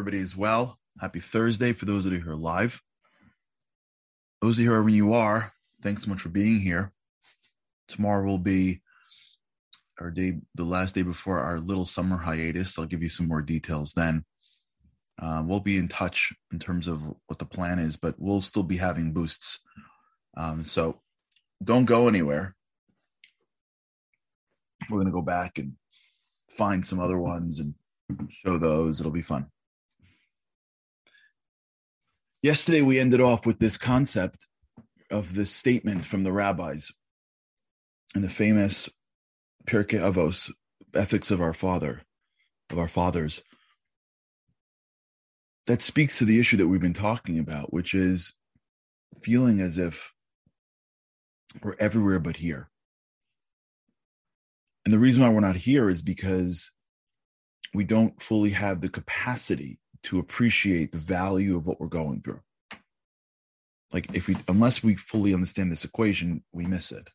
everybody is well. Happy Thursday for those of you who are live. Those of you wherever you are, thanks so much for being here. Tomorrow will be our day, the last day before our little summer hiatus. I'll give you some more details then. Uh, we'll be in touch in terms of what the plan is, but we'll still be having boosts. Um, so don't go anywhere. We're going to go back and find some other ones and show those. It'll be fun. Yesterday, we ended off with this concept of this statement from the rabbis in the famous Pirkei Avos, Ethics of Our Father, of our fathers, that speaks to the issue that we've been talking about, which is feeling as if we're everywhere but here. And the reason why we're not here is because we don't fully have the capacity to appreciate the value of what we're going through. Like if we unless we fully understand this equation, we miss it.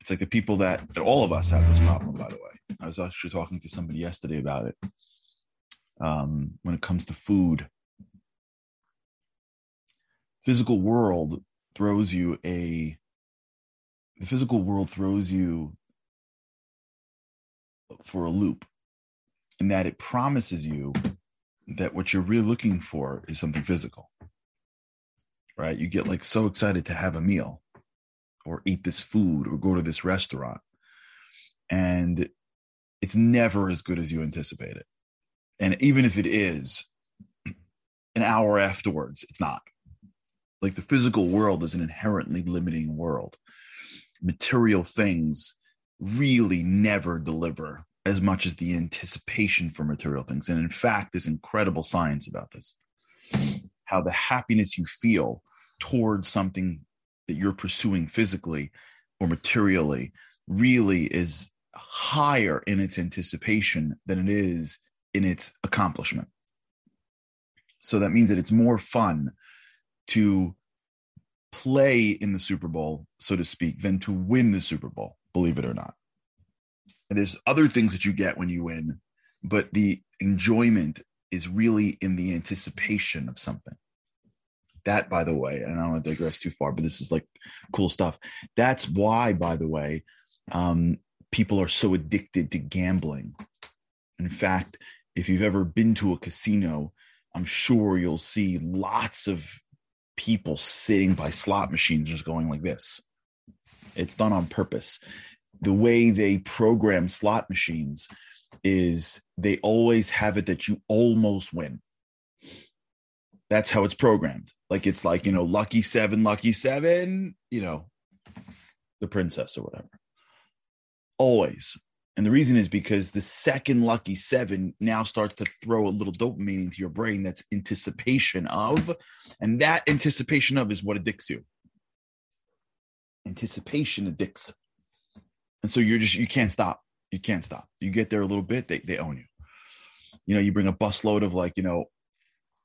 It's like the people that, all of us have this problem, by the way. I was actually talking to somebody yesterday about it. Um, when it comes to food, physical world throws you a the physical world throws you for a loop in that it promises you that what you're really looking for is something physical. Right? You get like so excited to have a meal or eat this food or go to this restaurant. And it's never as good as you anticipate it. And even if it is, an hour afterwards, it's not. Like the physical world is an inherently limiting world. Material things really never deliver as much as the anticipation for material things. And in fact, there's incredible science about this how the happiness you feel towards something that you're pursuing physically or materially really is higher in its anticipation than it is in its accomplishment. So that means that it's more fun to play in the Super Bowl, so to speak, than to win the Super Bowl, believe it or not. And there's other things that you get when you win, but the enjoyment is really in the anticipation of something. That, by the way, and I don't want to digress too far, but this is like cool stuff. That's why, by the way, um, people are so addicted to gambling. In fact, if you've ever been to a casino, I'm sure you'll see lots of people sitting by slot machines just going like this. It's done on purpose the way they program slot machines is they always have it that you almost win. That's how it's programmed. Like it's like, you know, lucky seven, lucky seven, you know, the princess or whatever. Always. And the reason is because the second lucky seven now starts to throw a little dopamine into your brain that's anticipation of. And that anticipation of is what addicts you. Anticipation addicts and so you're just you can't stop. You can't stop. You get there a little bit, they they own you. You know, you bring a busload of like, you know,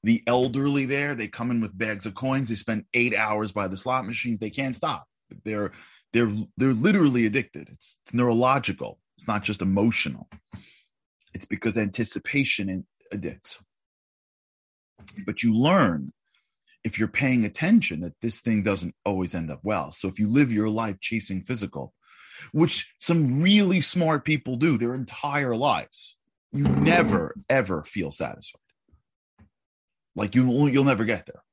the elderly there, they come in with bags of coins, they spend eight hours by the slot machines, they can't stop. They're they're they're literally addicted. It's, it's neurological. It's not just emotional. It's because anticipation addicts. But you learn if you're paying attention that this thing doesn't always end up well. So if you live your life chasing physical, which some really smart people do their entire lives. You never ever feel satisfied. Like you you'll never get there.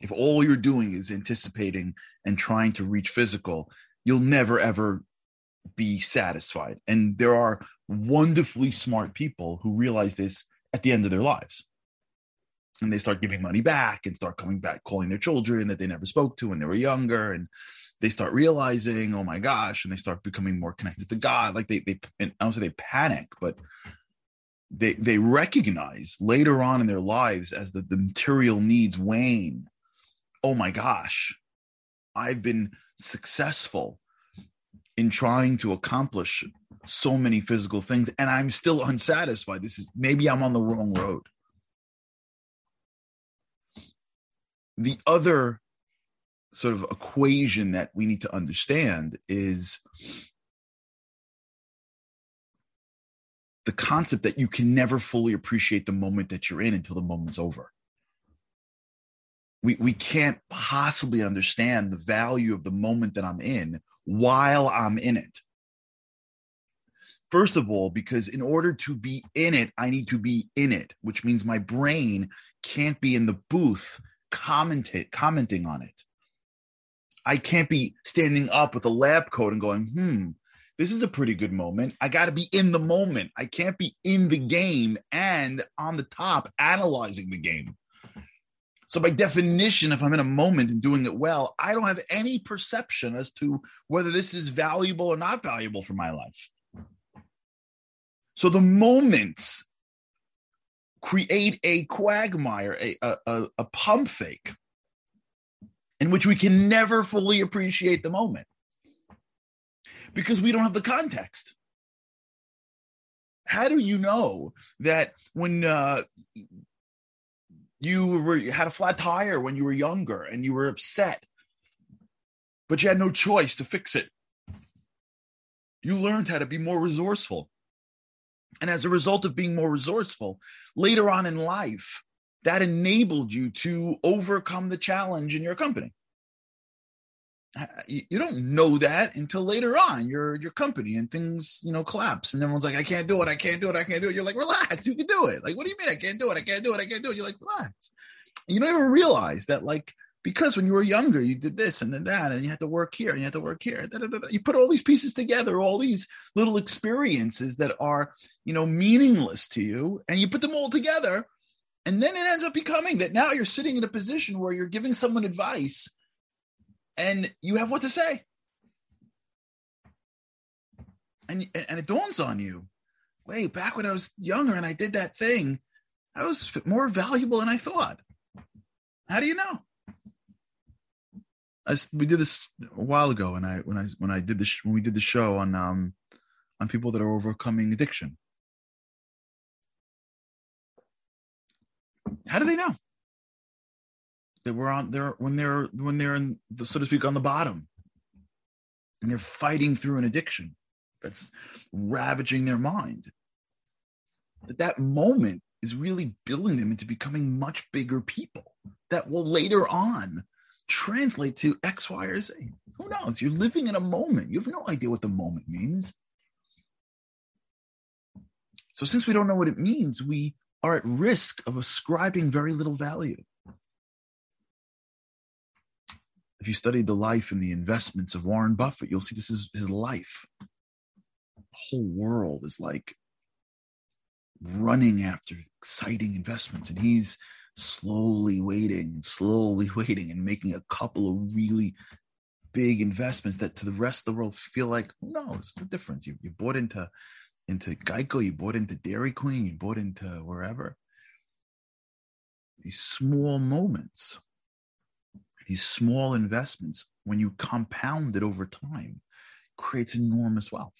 If all you're doing is anticipating and trying to reach physical, you'll never ever be satisfied. And there are wonderfully smart people who realize this at the end of their lives. And they start giving money back and start coming back, calling their children that they never spoke to when they were younger. And they start realizing, oh my gosh, and they start becoming more connected to God. Like they they and I don't say they panic, but they they recognize later on in their lives as the, the material needs wane. Oh my gosh, I've been successful in trying to accomplish so many physical things and I'm still unsatisfied. This is maybe I'm on the wrong road. The other sort of equation that we need to understand is the concept that you can never fully appreciate the moment that you're in until the moment's over. We, we can't possibly understand the value of the moment that I'm in while I'm in it. First of all, because in order to be in it, I need to be in it, which means my brain can't be in the booth commenting on it. I can't be standing up with a lab coat and going, hmm, this is a pretty good moment. I got to be in the moment. I can't be in the game and on the top analyzing the game. So, by definition, if I'm in a moment and doing it well, I don't have any perception as to whether this is valuable or not valuable for my life. So, the moments create a quagmire, a, a, a pump fake in which we can never fully appreciate the moment because we don't have the context. How do you know that when uh, you were you had a flat tire when you were younger and you were upset, but you had no choice to fix it? You learned how to be more resourceful. And as a result of being more resourceful, later on in life, that enabled you to overcome the challenge in your company. Uh, you don't know that until later on your your company and things you know collapse and everyone's like I can't do it. I can't do it. I can't do it. You're like relax. You can do it. Like what do you mean I can't do it? I can't do it. I can't do it. You're like relax. You don't even realize that like because when you were younger you did this and then that and you had to work here and you had to work here da, da, da, you put all these pieces together all these little experiences that are you know meaningless to you and you put them all together and then it ends up becoming that now you're sitting in a position where you're giving someone advice and you have what to say. And and it dawns on you wait back when i was younger and i did that thing I was more valuable than i thought. How do you know I, we did this a while ago when I when I when I did this when we did the show on um on people that are overcoming addiction. How do they know that we're on there when they're when they're in the, so to speak on the bottom and they're fighting through an addiction that's ravaging their mind? That that moment is really building them into becoming much bigger people that will later on translate to X, Y, or Z. Who knows? You're living in a moment. You have no idea what the moment means. So, since we don't know what it means, we are at risk of ascribing very little value. If you study the life and the investments of Warren Buffett, you'll see this is his life. The whole world is like running after exciting investments, and he's slowly waiting and slowly waiting and making a couple of really big investments that to the rest of the world feel like who knows the difference? You, you bought into into geico you bought into dairy queen you bought into wherever. These small moments these small investments when you compound it over time creates enormous wealth.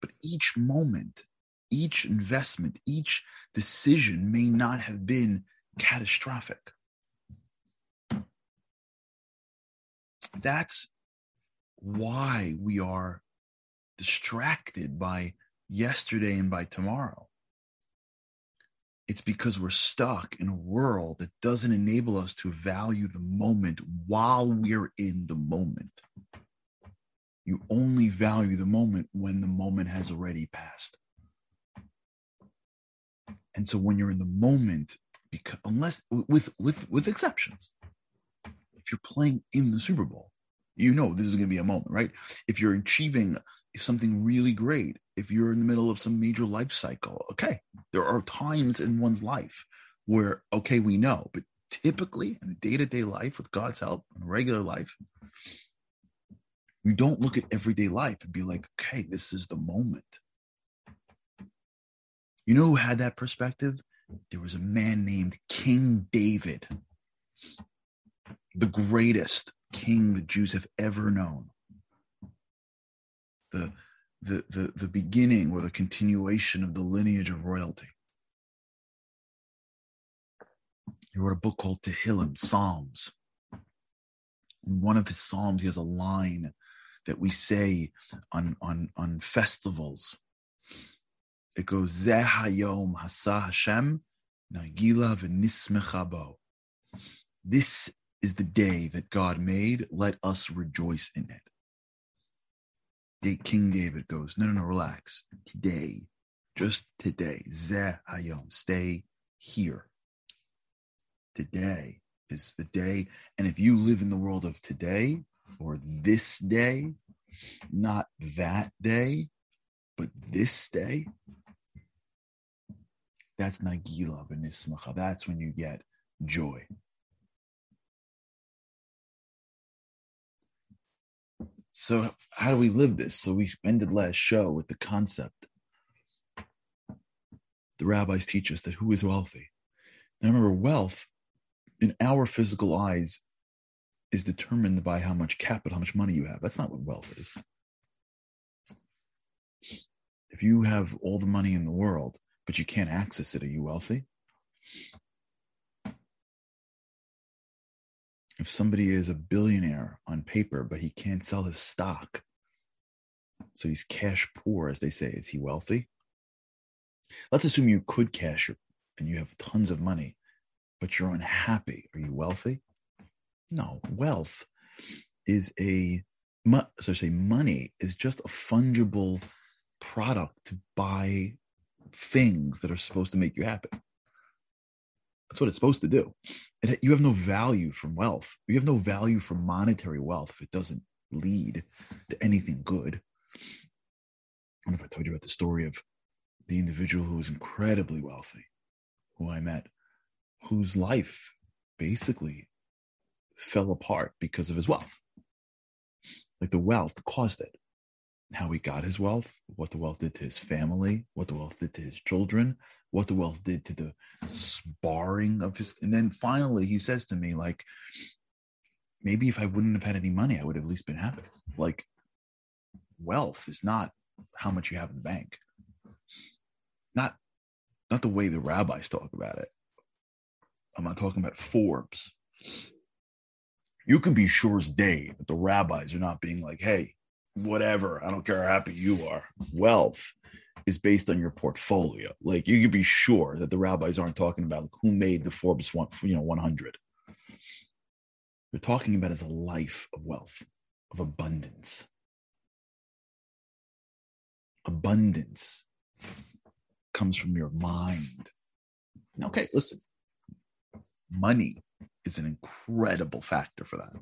But each moment each investment, each decision may not have been catastrophic. That's why we are distracted by yesterday and by tomorrow. It's because we're stuck in a world that doesn't enable us to value the moment while we're in the moment. You only value the moment when the moment has already passed. And so when you're in the moment, because unless with with with exceptions, if you're playing in the Super Bowl, you know this is going to be a moment, right? If you're achieving something really great, if you're in the middle of some major life cycle, okay, there are times in one's life where okay, we know, but typically in the day-to-day life with God's help, in regular life, you don't look at everyday life and be like, okay, this is the moment. You know who had that perspective? There was a man named King David, the greatest king the Jews have ever known. The, the, the, the beginning or the continuation of the lineage of royalty. He wrote a book called Tehillim, Psalms. In one of his Psalms, he has a line that we say on, on, on festivals it goes Zeh Hayom Hasa Hashem Nagila v'nismechabo. This is the day that God made. Let us rejoice in it. King David goes, no, no, no, relax. Today, just today, Zeh Hayom, stay here. Today is the day. And if you live in the world of today or this day, not that day, but this day, that's Nagila Benismacha. That's when you get joy. So, how do we live this? So, we ended last show with the concept. The rabbis teach us that who is wealthy? Now, remember, wealth in our physical eyes is determined by how much capital, how much money you have. That's not what wealth is. If you have all the money in the world, but you can't access it, are you wealthy? If somebody is a billionaire on paper, but he can't sell his stock, so he's cash poor, as they say, is he wealthy? Let's assume you could cash and you have tons of money, but you're unhappy. Are you wealthy? No, wealth is a so say money is just a fungible product to buy things that are supposed to make you happy. That's what it's supposed to do. It, you have no value from wealth. You have no value from monetary wealth if it doesn't lead to anything good. I don't know if I told you about the story of the individual who was incredibly wealthy, who I met, whose life basically fell apart because of his wealth. Like the wealth caused it how he got his wealth, what the wealth did to his family, what the wealth did to his children, what the wealth did to the sparring of his. And then finally, he says to me, like, maybe if I wouldn't have had any money, I would have at least been happy. Like, wealth is not how much you have in the bank. Not, not the way the rabbis talk about it. I'm not talking about Forbes. You can be sure as day that the rabbis are not being like, hey, whatever. I don't care how happy you are. Wealth is based on your portfolio. Like you can be sure that the rabbis aren't talking about like, who made the Forbes one, you know, 100. They're talking about as a life of wealth, of abundance. Abundance comes from your mind. Okay, listen. Money is an incredible factor for that.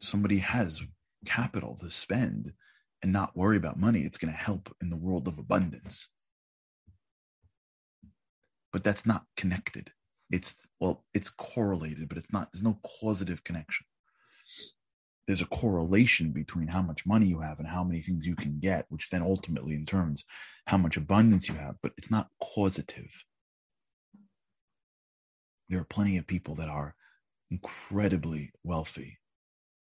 Somebody has capital to spend and not worry about money, it's going to help in the world of abundance. But that's not connected. It's, well, it's correlated, but it's not, there's no causative connection. There's a correlation between how much money you have and how many things you can get, which then ultimately in terms how much abundance you have, but it's not causative. There are plenty of people that are incredibly wealthy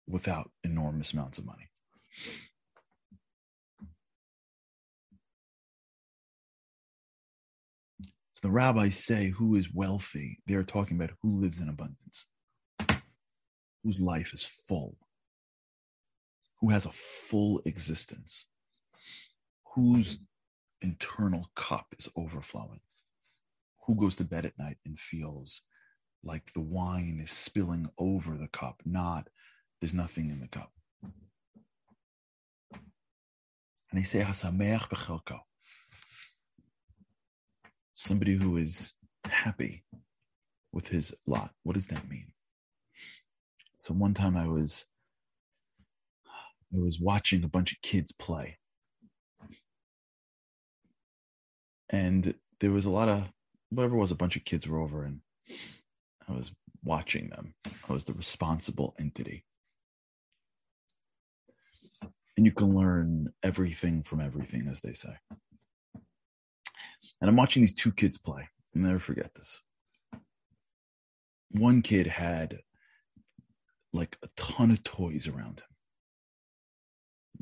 without enormous amounts of money. So the rabbis say who is wealthy, they're talking about who lives in abundance, whose life is full, who has a full existence, whose internal cup is overflowing, who goes to bed at night and feels like the wine is spilling over the cup, not there's nothing in the cup. And they say Hasameach bechelko. Somebody who is happy with his lot. What does that mean? So one time I was I was watching a bunch of kids play. And there was a lot of whatever was a bunch of kids were over and I was watching them. I was the responsible entity and you can learn everything from everything, as they say. And I'm watching these two kids play. I'll never forget this. One kid had like a ton of toys around him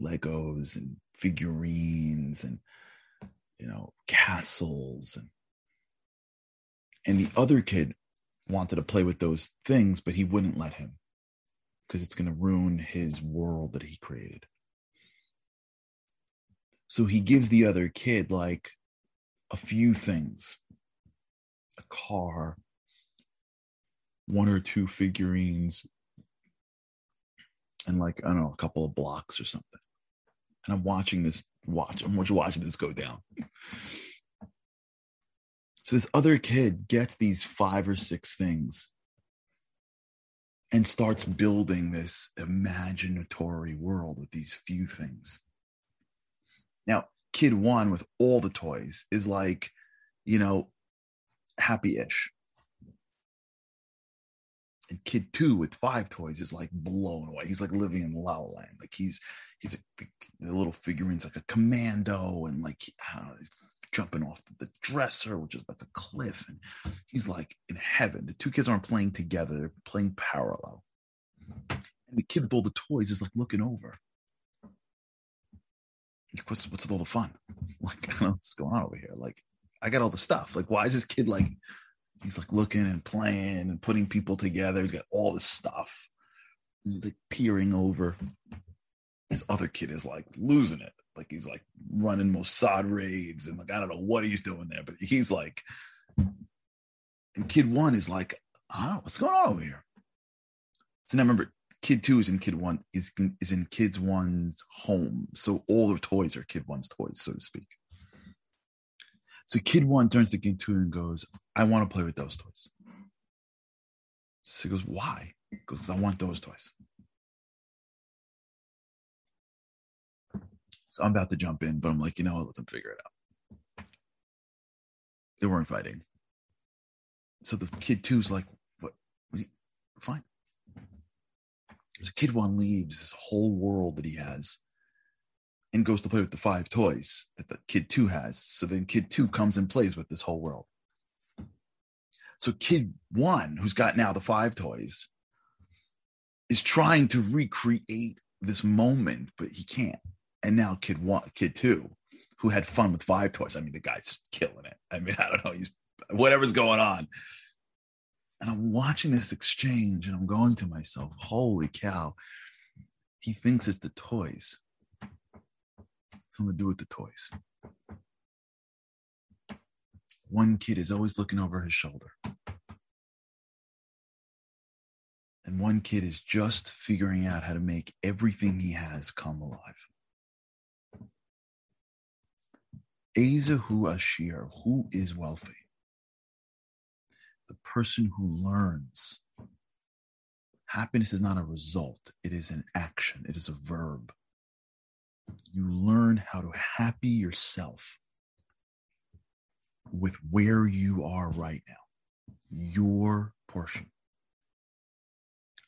Legos and figurines and, you know, castles. And, and the other kid wanted to play with those things, but he wouldn't let him because it's going to ruin his world that he created. So he gives the other kid like a few things a car, one or two figurines, and like, I don't know, a couple of blocks or something. And I'm watching this, watch, I'm watching this go down. So this other kid gets these five or six things and starts building this imaginatory world with these few things. Now, kid one with all the toys is like, you know, happy ish. And kid two with five toys is like blown away. He's like living in La La Land. Like he's he's a, the, little figurines like a commando and like I don't know, jumping off the dresser, which is like a cliff, and he's like in heaven. The two kids aren't playing together; they're playing parallel. And the kid with all the toys is like looking over. What's what's with all the fun? Like, I don't know what's going on over here. Like, I got all the stuff. Like, why is this kid like he's like looking and playing and putting people together? He's got all this stuff. He's like peering over. This other kid is like losing it. Like he's like running Mossad raids and like I don't know what he's doing there, but he's like and kid one is like, oh, what's going on over here? So now remember, kid two is in kid one is is in kids one's home. So all the toys are kid one's toys, so to speak. So kid one turns to kid two and goes, I want to play with those toys. So he goes, Why? He goes, Because I want those toys. So I'm about to jump in, but I'm like, you know what, let them figure it out. They weren't fighting. So the kid two's like, what? what you, fine. Kid one leaves this whole world that he has and goes to play with the five toys that the kid two has. So then kid two comes and plays with this whole world. So kid one, who's got now the five toys, is trying to recreate this moment, but he can't. And now kid one, kid two, who had fun with five toys. I mean, the guy's killing it. I mean, I don't know, he's whatever's going on. And I'm watching this exchange and I'm going to myself, holy cow. He thinks it's the toys something to do with the toys. One kid is always looking over his shoulder. And one kid is just figuring out how to make everything he has come alive. Ezehu Ashir, who is wealthy? The person who learns. Happiness is not a result, it is an action, it is a verb you learn how to happy yourself with where you are right now, your portion.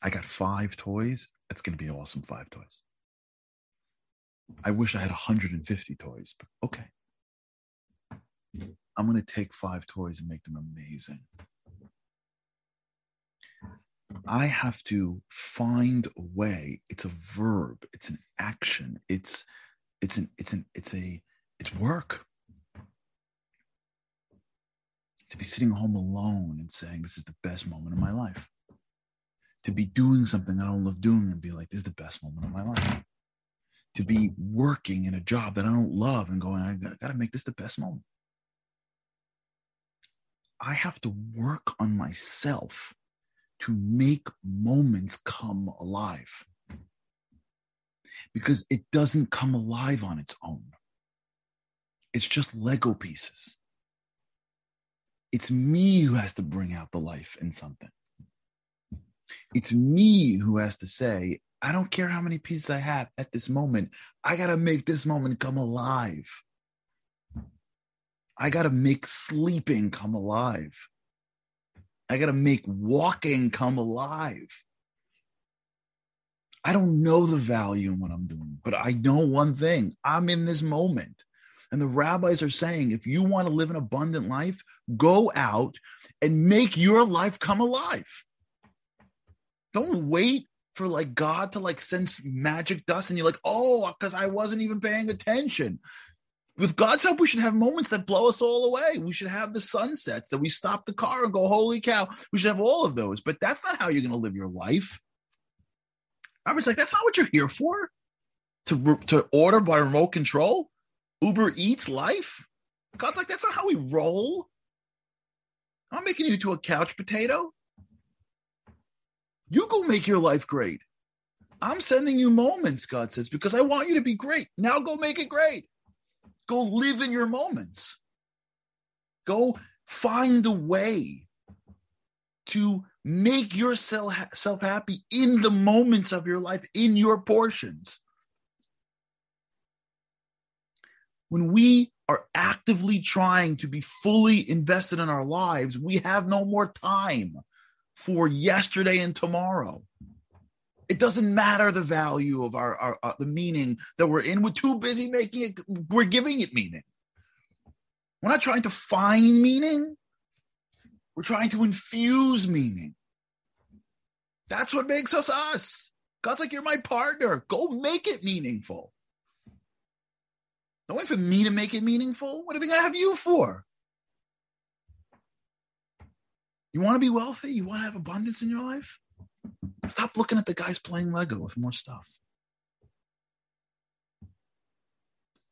I got five toys. It's going to be awesome five toys. I wish I had 150 toys, but okay. I'm going to take five toys and make them amazing. Mm-hmm. I have to find a way. It's a verb. It's an action. It's it's an it's an it's a it's work. To be sitting home alone and saying this is the best moment of my life. To be doing something I don't love doing and be like this is the best moment of my life. To be working in a job that I don't love and going I got to make this the best moment. I have to work on myself to make moments come alive because it doesn't come alive on its own. It's just Lego pieces. It's me who has to bring out the life in something. It's me who has to say, I don't care how many pieces I have at this moment. I got to make this moment come alive. I got to make sleeping come alive. I got to make walking come alive. I don't know the value in what I'm doing, but I know one thing I'm in this moment. And the rabbis are saying if you want to live an abundant life, go out and make your life come alive. Don't wait for like God to like send magic dust and you're like, oh, because I wasn't even paying attention with God's help, we should have moments that blow us all away. We should have the sunsets that we stop the car and go, holy cow. We should have all of those. But that's not how you're going to live your life. I was like, that's not what you're here for. To, to order by remote control. Uber Eats life? God's like, that's not how we roll. I'm making you to a couch potato. You go make your life great. I'm sending you moments, God says, because I want you to be great. Now go make it great. Go live in your moments. Go find a way to make yourself happy in the moments of your life, in your portions. When we are actively trying to be fully invested in our lives, we have no more time for yesterday and tomorrow. It doesn't matter the value of our, our uh, the meaning that we're in. We're too busy making it. We're giving it meaning. We're not trying to find meaning. We're trying to infuse meaning. That's what makes us us. God's like, you're my partner. Go make it meaningful. Don't wait for me to make it meaningful. What do you think I have you for? You want to be wealthy? You want to have abundance in your life? Stop looking at the guys playing Lego with more stuff.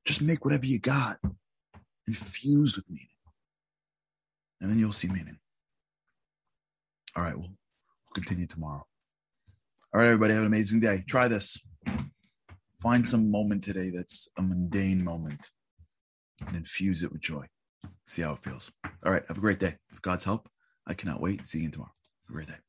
Just make whatever you got infused with meaning. And then you'll see meaning. All right, we'll, we'll continue tomorrow. All right, everybody, have an amazing day. Try this. Find some moment today that's a mundane moment and infuse it with joy. See how it feels. All right, have a great day. With God's help, I cannot wait. See you tomorrow. Have a great day.